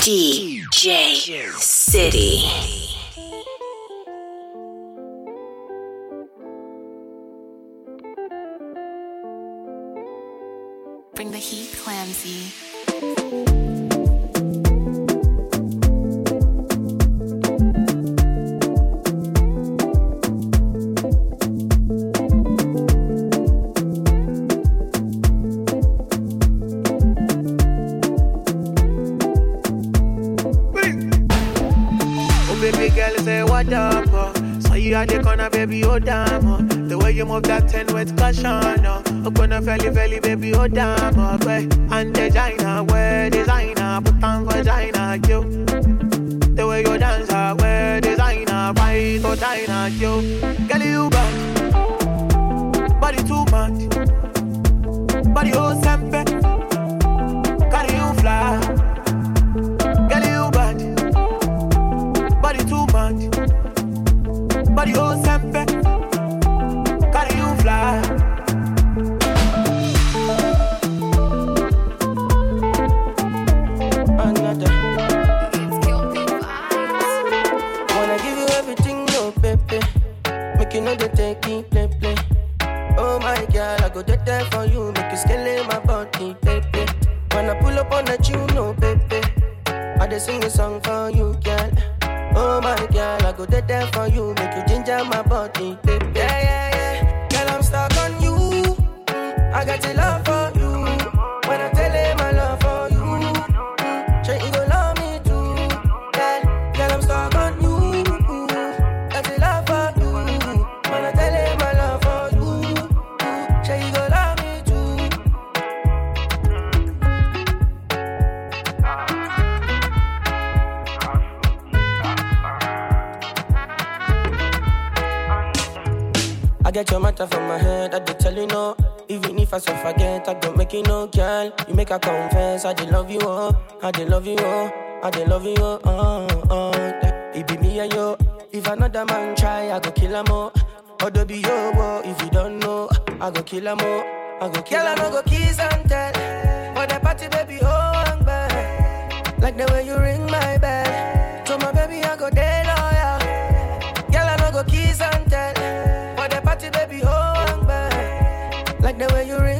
DJ City. Body oh sempre Carry you fly. Girl you bad. Body too much. Body oh sempre Carry you fly. You know they take me play play. Oh my girl, I go there for you. sing a song for you. I get your matter from my head, I did tell you no. Even if I so forget, I don't make you no girl. You make a confess, I did love you, oh, I did love you, oh, I did love you, oh, oh, oh. It be me and you. If another man try, I go kill him, oh. Odo be yo, oh, if you don't know, I go kill him, oh, I go kill him. Girl, I no go kiss and tell, but the party baby, oh, I'm bad. Like the way you ring my bell. the way you ring.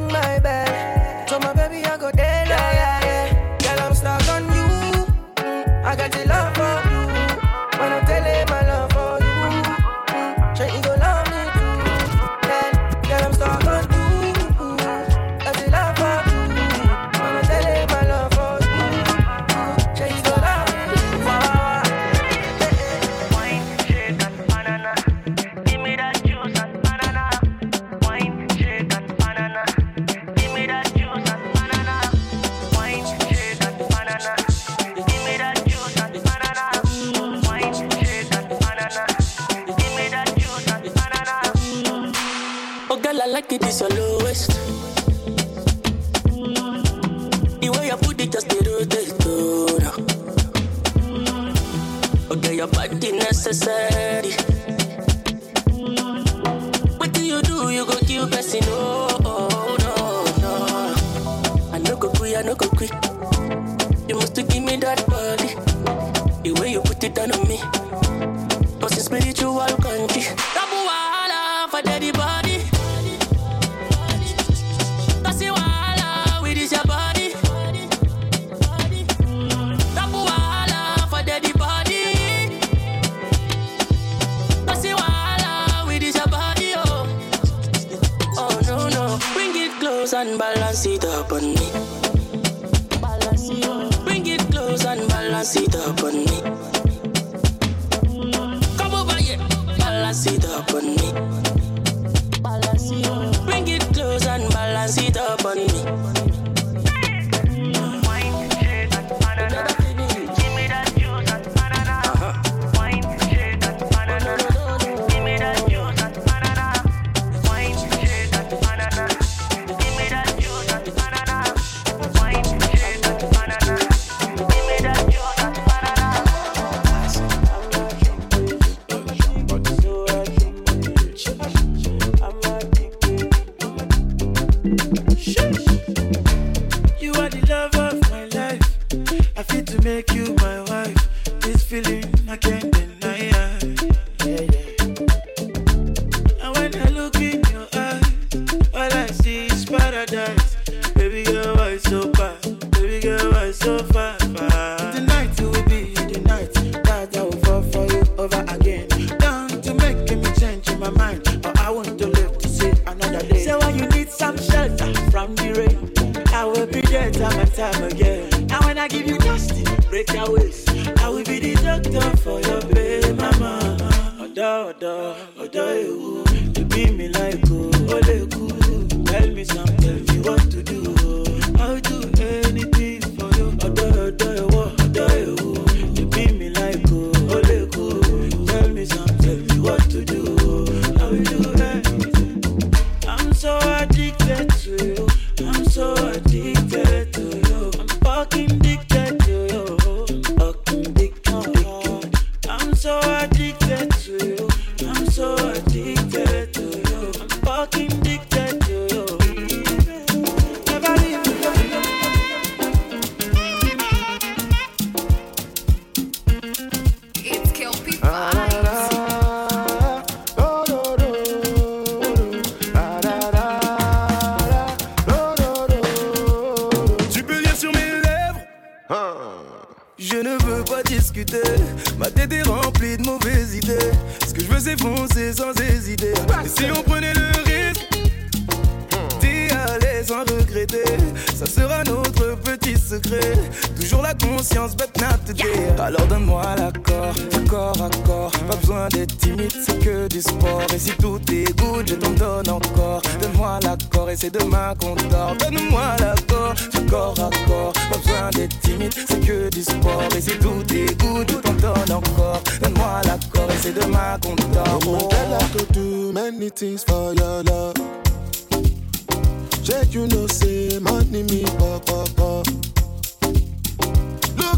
Toujours la conscience, but not today. Alors donne-moi l'accord, accord, accord. Pas besoin d'être timide, c'est que du sport. Et si tout est good, je t'en donne encore. Donne-moi l'accord et c'est demain qu'on dort. Donne-moi l'accord, accord, accord. Pas besoin d'être timide, c'est que du sport. Et si tout est good, je t'en donne encore. Donne-moi l'accord et c'est demain qu'on dort. Oh, many things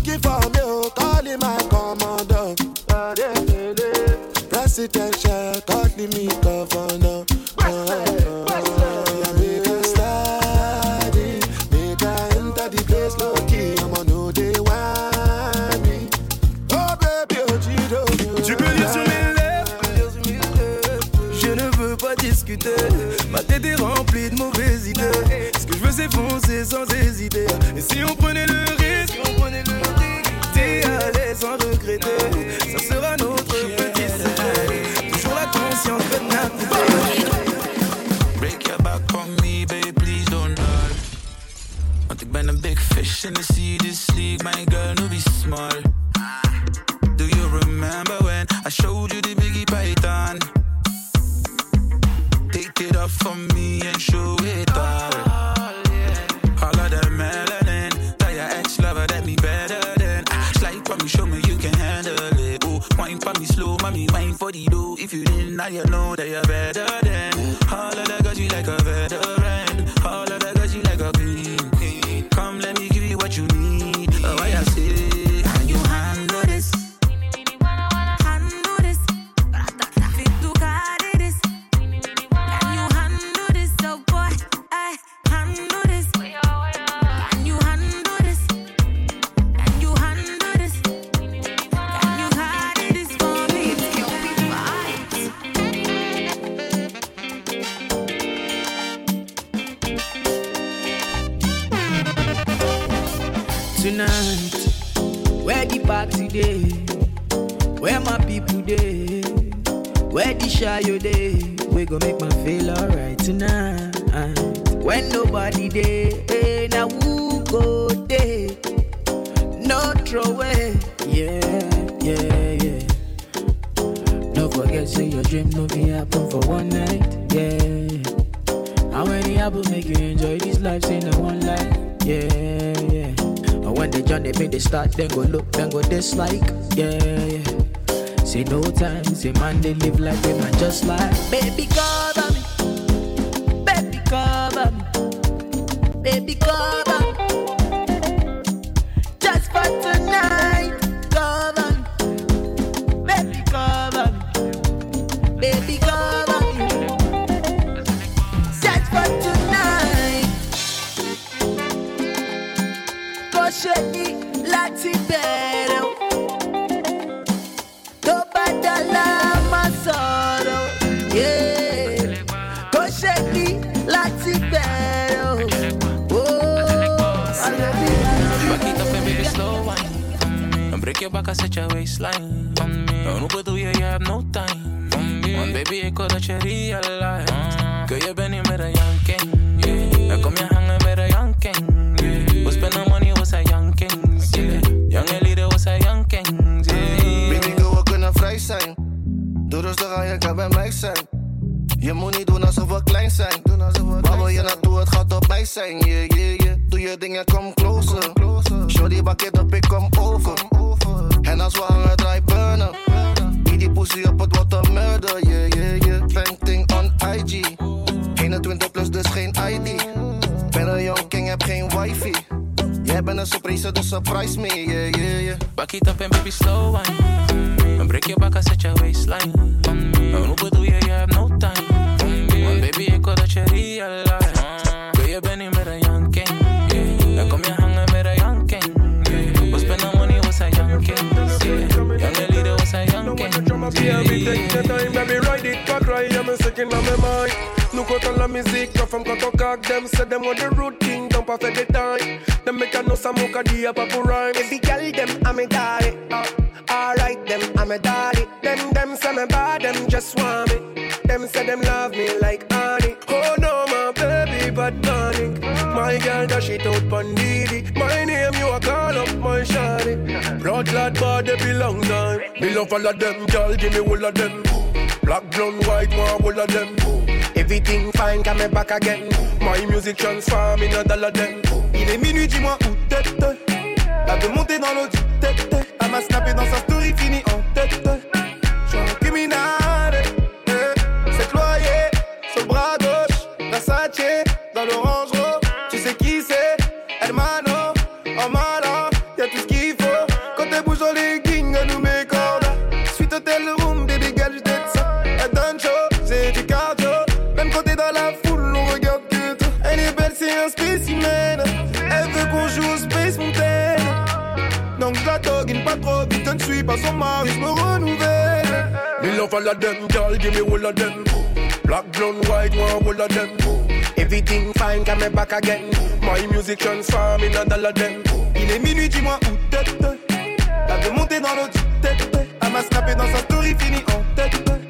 looking for me, oh, je ne veux pas discuter. Ma tête est remplie de mauvaises idées. Ce que je veux, c'est foncer sans hésiter. Et si on prenait le man, they live like women just like baby girl. Doe rustig aan, je kan bij mij zijn. Je moet niet doen alsof we klein zijn. Waar wil je naartoe, het gaat op mij zijn. Yeah, yeah, yeah. Doe je dingen, kom closer. Shorty, bak it up, ik kom over. En als we hangen, draai burnen. Wie die pussy op het water murder. Yeah, yeah, yeah. Thing on IG. 21 plus, dus geen ID. Ben een young king, heb geen wifi. Jij bent een surprise, dus surprise me. Yeah, yeah, yeah. Back it up and baby slow wine. And break your back, such a waistline. I set your waistline. No, no, but do you, you have no time. And baby, ik wil dat je realize. Kun je bent niet met een janking. Yeah. Dan kom je hangen met een janking. Yeah. We spenden money, we zijn jankings. Yeah. Jonge lieden, we zijn jankings. Yeah, me take the time, baby, ride it, cock right, yeah, me second on my mind. Look out on la musique, come from cut cock, them say them want the root thing, don't perfect the time. Them make a no some mocha di a papu rhyme. Every girl them I'm a daddy, uh, alright them I'm a daddy. Them them say me bad, them just want me. Them say them love me like honey. Oh no, my baby, but tonic. My girl dash it out pon Didi. My name you a call up my shawty. Blood clot body belong time. Me love all of them, girl, give me all of them. Black, blonde, white, one all of them. Fine, back again. My music. Il est minuit, dis-moi où t'es. La de monter dans l'eau, tête. Elle m'a snappé dans sa story, fini en Donc je la pas trop vite, je ne suis pas son mari, je me renouvelle. Me love all of them, girl, give me all of them. Black, blonde, white, one, all of them. Everything fine, come back again. My music transform in a dollar them. Il est minuit, dis-moi où t'es. De monter dans l'eau, tête. Elle m'a snappé dans sa story, fini en tête.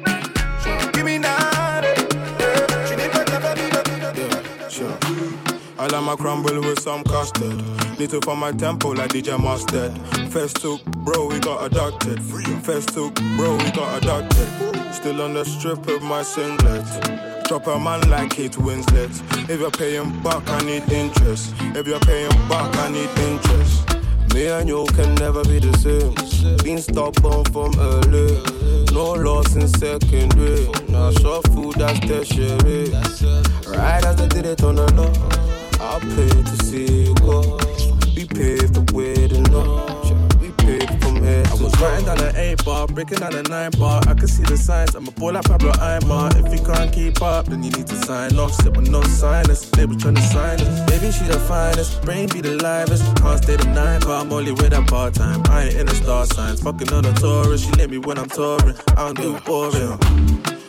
I like my crumble with some custard. To find my tempo like DJ Mustard. First took, bro, we got adopted. First took, bro, we got adopted. Still on the strip of my singlet. Drop a man like Kate Winslet. If you're paying back, I need interest. If you're paying back, I need interest. Me and you can never be the same. Been stubborn from early. No loss in second secondary. Now short food, that's tertiary. Right as they did it on the law. I'll pay to see you go. We paved the way to know. We paved from here I was writing down an 8 bar, breaking down a 9 bar. I can see the signs, I'm a boy like Pablo Aimar. If you can't keep up, then you need to sign off. Sit with no signers, they be trying to sign us. Baby, she the finest, brain be the livest. Can't stay the night, but I'm only with her part time. I ain't in the star signs, fucking on a tourist. She let me when I'm touring, I don't do boring.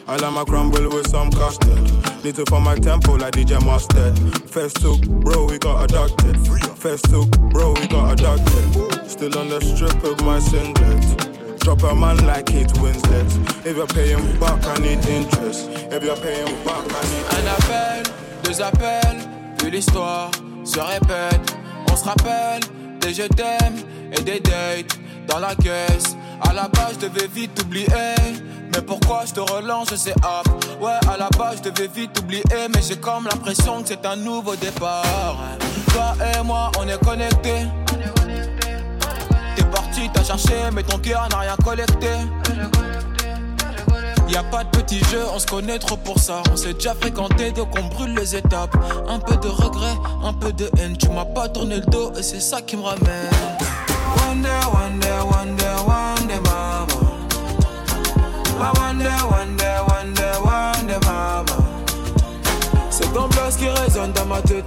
I like my crumble with some custard. Need to find my tempo like DJ Mustard. First took, bro, we got adopted. First took, bro, we got adopted. Still on the strip of my singlet. Drop a man like Kate Winslet. If you're paying back, I need interest. If you're paying back, I need Un appel, deux appels, puis l'histoire se répète. On se rappelle des je t'aime et des dates dans la caisse. À la base, je devais vite oublier. Mais pourquoi je te relance, je sais hop. Ouais, à la base, je devais vite oublier. Mais j'ai comme l'impression que c'est un nouveau départ. Toi et moi, on est connectés. T'es parti, t'as cherché, mais ton cœur n'a rien collecté. Y a pas de petit jeu, on se connaît trop pour ça. On s'est déjà fréquenté, donc on brûle les étapes. Un peu de regret, un peu de haine. Tu m'as pas tourné le dos et c'est ça qui me ramène. Wonder, wonder, wonder, wonder, wonder, wonder, mama. C'est ton blast qui résonne dans ma tête.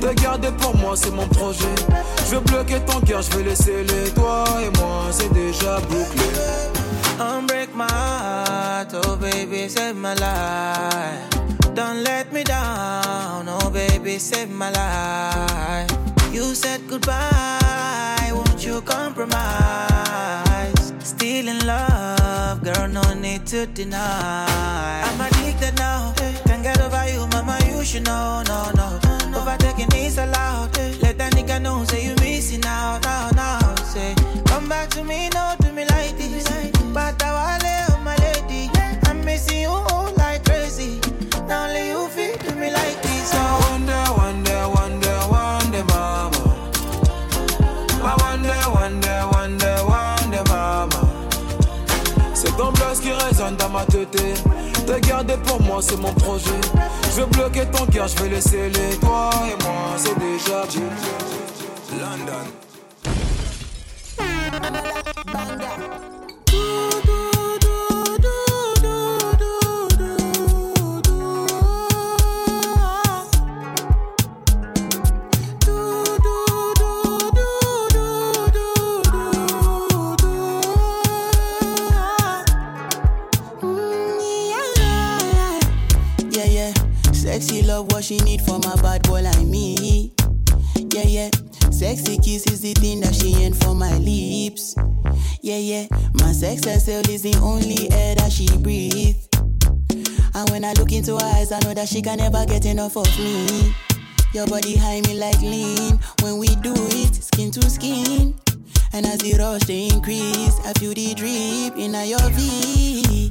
Te garder pour moi, c'est mon projet. Je veux bloquer ton cœur, je vais laisser les toi et moi, c'est déjà bouclé. Don't break my heart, oh baby, save my life. Don't let me down, oh baby, save my life. You said goodbye, won't you compromise? Still in love, girl, no need to deny. I'm addicted now, can't get over you, mama, you should know, no, no. Overtaking is allowed, let that nigga know, say you missing out, now, now. Say, come back to me, Pour moi, c'est mon projet. Je veux bloquer ton cœur, je vais laisser les toi et moi, c'est déjà dit. London. Sexy love, what she need from a bad boy like me. Yeah, yeah. Sexy kiss is the thing that she ain't for my lips. Yeah, yeah. My sex herself is the only air that she breathes. And when I look into her eyes, I know that she can never get enough of me. Your body high me like lean. When we do it, skin to skin. And as the rush they increase, I feel the drip in your V.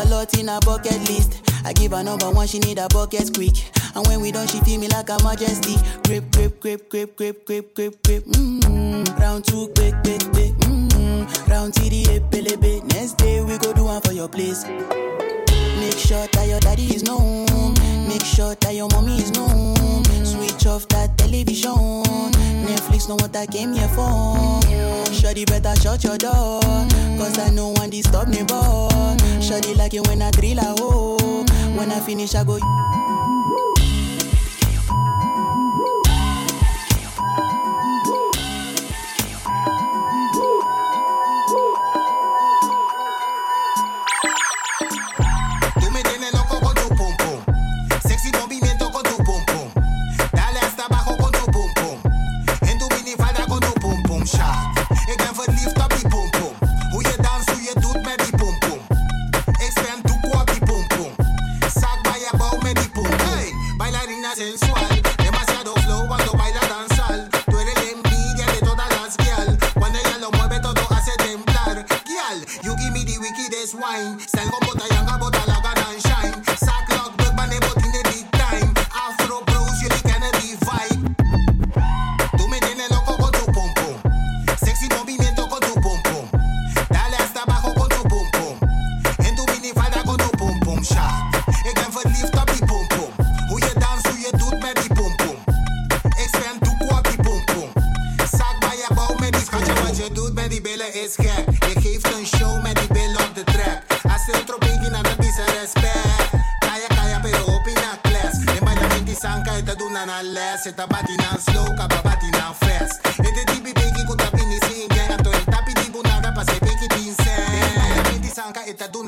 A lot in her bucket list. I give her number one, she need a bucket quick. And when we done, she feel me like a majesty. Grip, grip, grip, grip, grip, grip, grip, grip. Mm-hmm. Round two, quick, quick, quick. Mm-hmm. Round TD, epelebe. Next day we go do one for your place. Make sure that your daddy is known. Make sure that your mommy is known. Switch off that television. Netflix know what I came here for. Shorty better shut your door. Cause I know one disturb me, boy. Shorty like it when I drill a hole. When I finish, I go.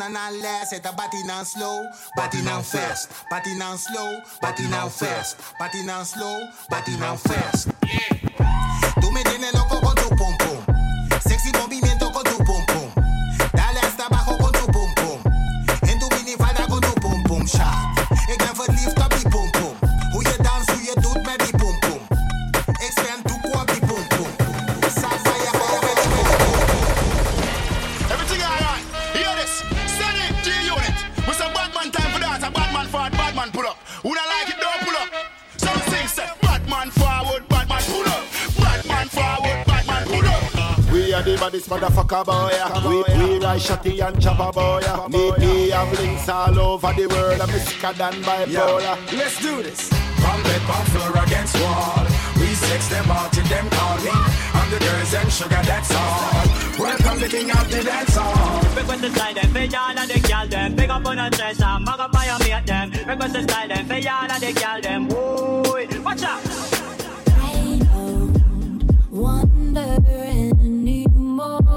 Sanka ita duna na les. Ita bati na slow, bati na fast. Bati na slow, bati na fast. Bati na slow, bati na fast. Tú me tienes baddest boy. We we ride shotty and chopper boy. Me me have links all over the world. I'm sicker than bipolar. Let's do this. From bed on floor against wall. We sex them out till them call me. I'm the girls and sugar, that's all. Welcome the king of the dance hall. Request the style them, for y'all and the girl them. Pick up on the chest and mag up by your mate them. Request the style them, for y'all and the girl them. Boy, watch out. wonder anymore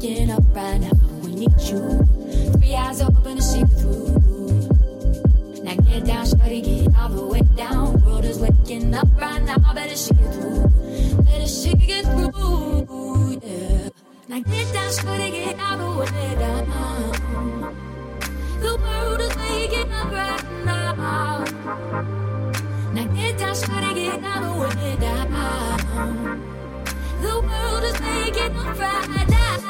waking up right now. We need you. Three eyes open to see through. Get down, study it all the way down. World is waking up right now. Better see it through. Better see it through. Yeah. Now get down, study it all the way down. The world is waking up right now. Now get down, to get out of way down. The world is waking up right now.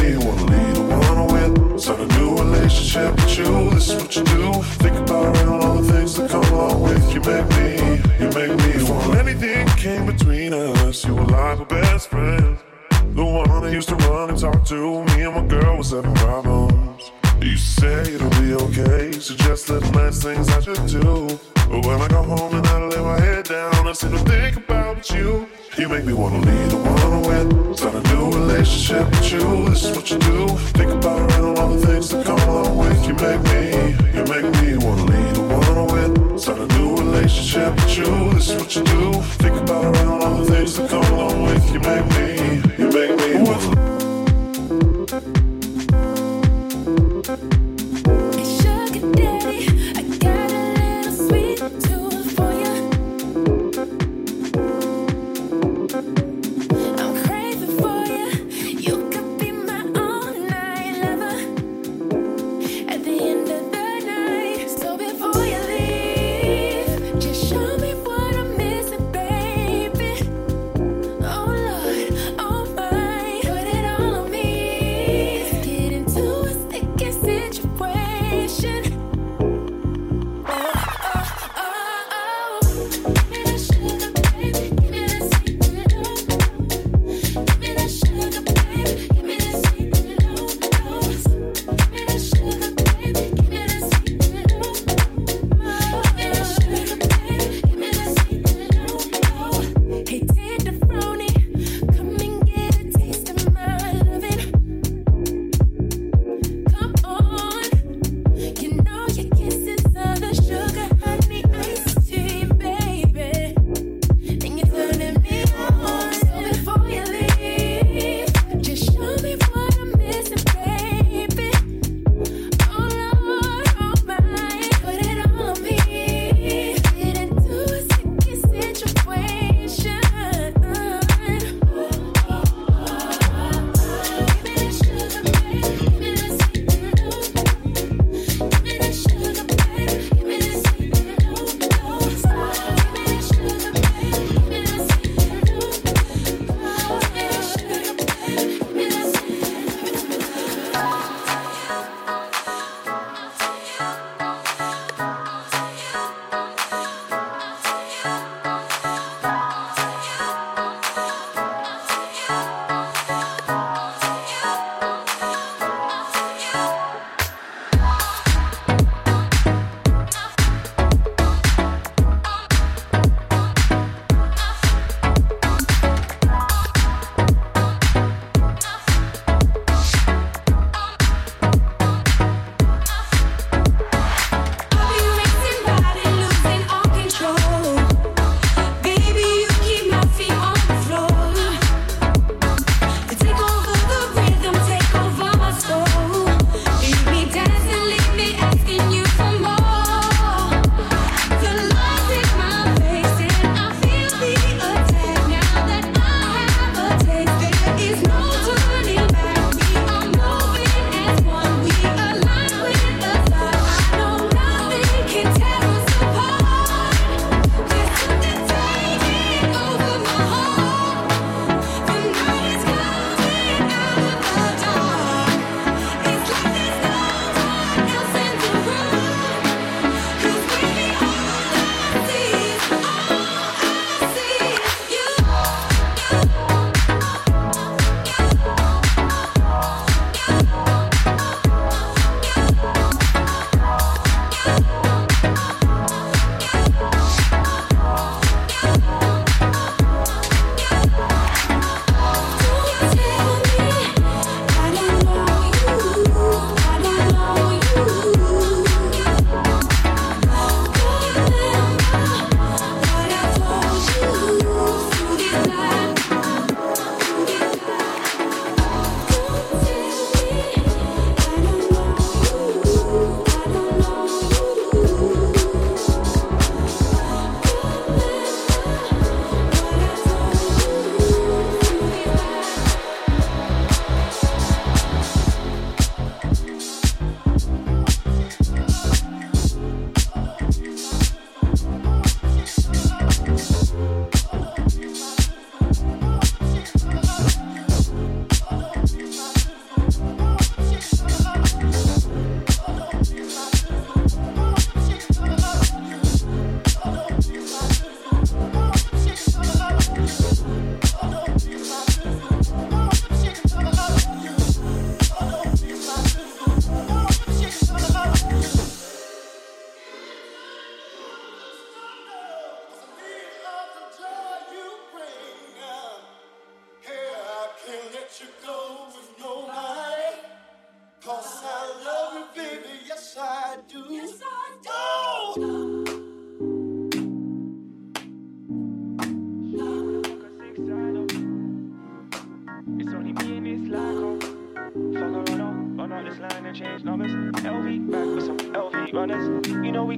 a me, wanna be the one with. Start a new relationship with you This is what you do. Think about all the things that come along with You. Make me, you make me wanna Anything came between us. You were like my best friend The one I used to run and talk to Me and my girl was having problems. You say it'll be okay, suggest little nice things I should do. But when I go home and I lay my head down, I seem to think about you. You make me wanna be the one with, start a new relationship with you. This is what you do. Think about it and all the things that come along with. You make me, you make me wanna be the one with, start a new relationship with you. This is what you do. Think about it and all the things that come along with. You make me, you make me wanna.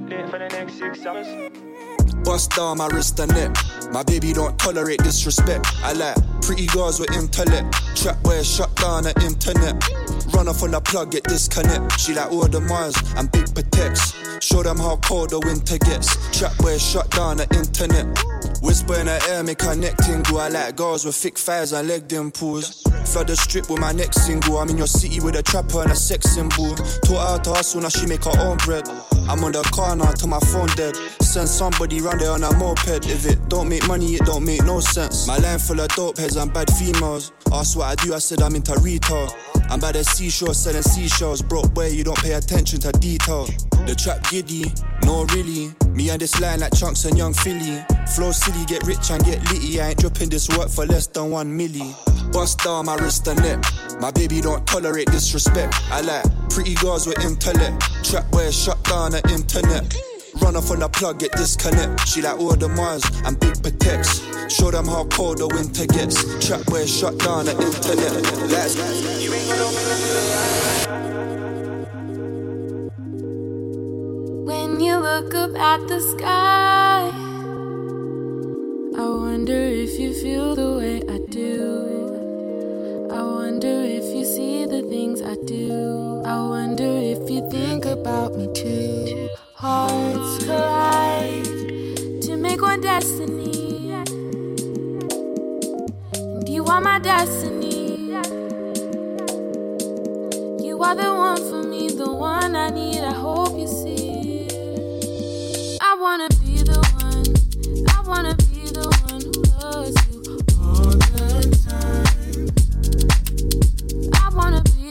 For the next six. Bust down my wrist and neck. My baby don't tolerate disrespect. I like pretty girls with intellect. Trap where shut down the internet. Run off on the plug, get disconnect. She like all the miles and big protects. Show them how cold the winter gets. Trap where shut down the internet. Whisper in the air, make her neck tingle. I like girls with thick thighs and leg dimples. Flood the strip with my next single. I'm in your city with a trapper and a sex symbol. Taught her to hustle, now she make her own bread. I'm on the car now till my phone dead. Send somebody round there on a moped. If it don't make money, it don't make no sense. My line full of dope heads and bad females. Ask what I do, I said I'm into retail. I'm by the seashore selling seashells. Broke boy, you don't pay attention to detail. The trap giddy, no really. Me and this line like Chunkz and Yung Filly. Flow silly, get rich and get litty. I ain't dropping this work for less than one milli. Bust down my wrist and neck. My baby don't tolerate disrespect. I like pretty girls with intellect. Trap where shut down the internet. Run off on the plug, get disconnect. She like all the miles and big protects. Show them how cold the winter gets. Trap where shut down the internet. Let's you look up at the sky, I wonder if you feel the way I do. I wonder if you see the things I do. I wonder if you think about me too. Hearts collide to make one destiny. And you are my destiny. You are the one for me, the one I need. I hope you see. I wanna be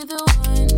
the one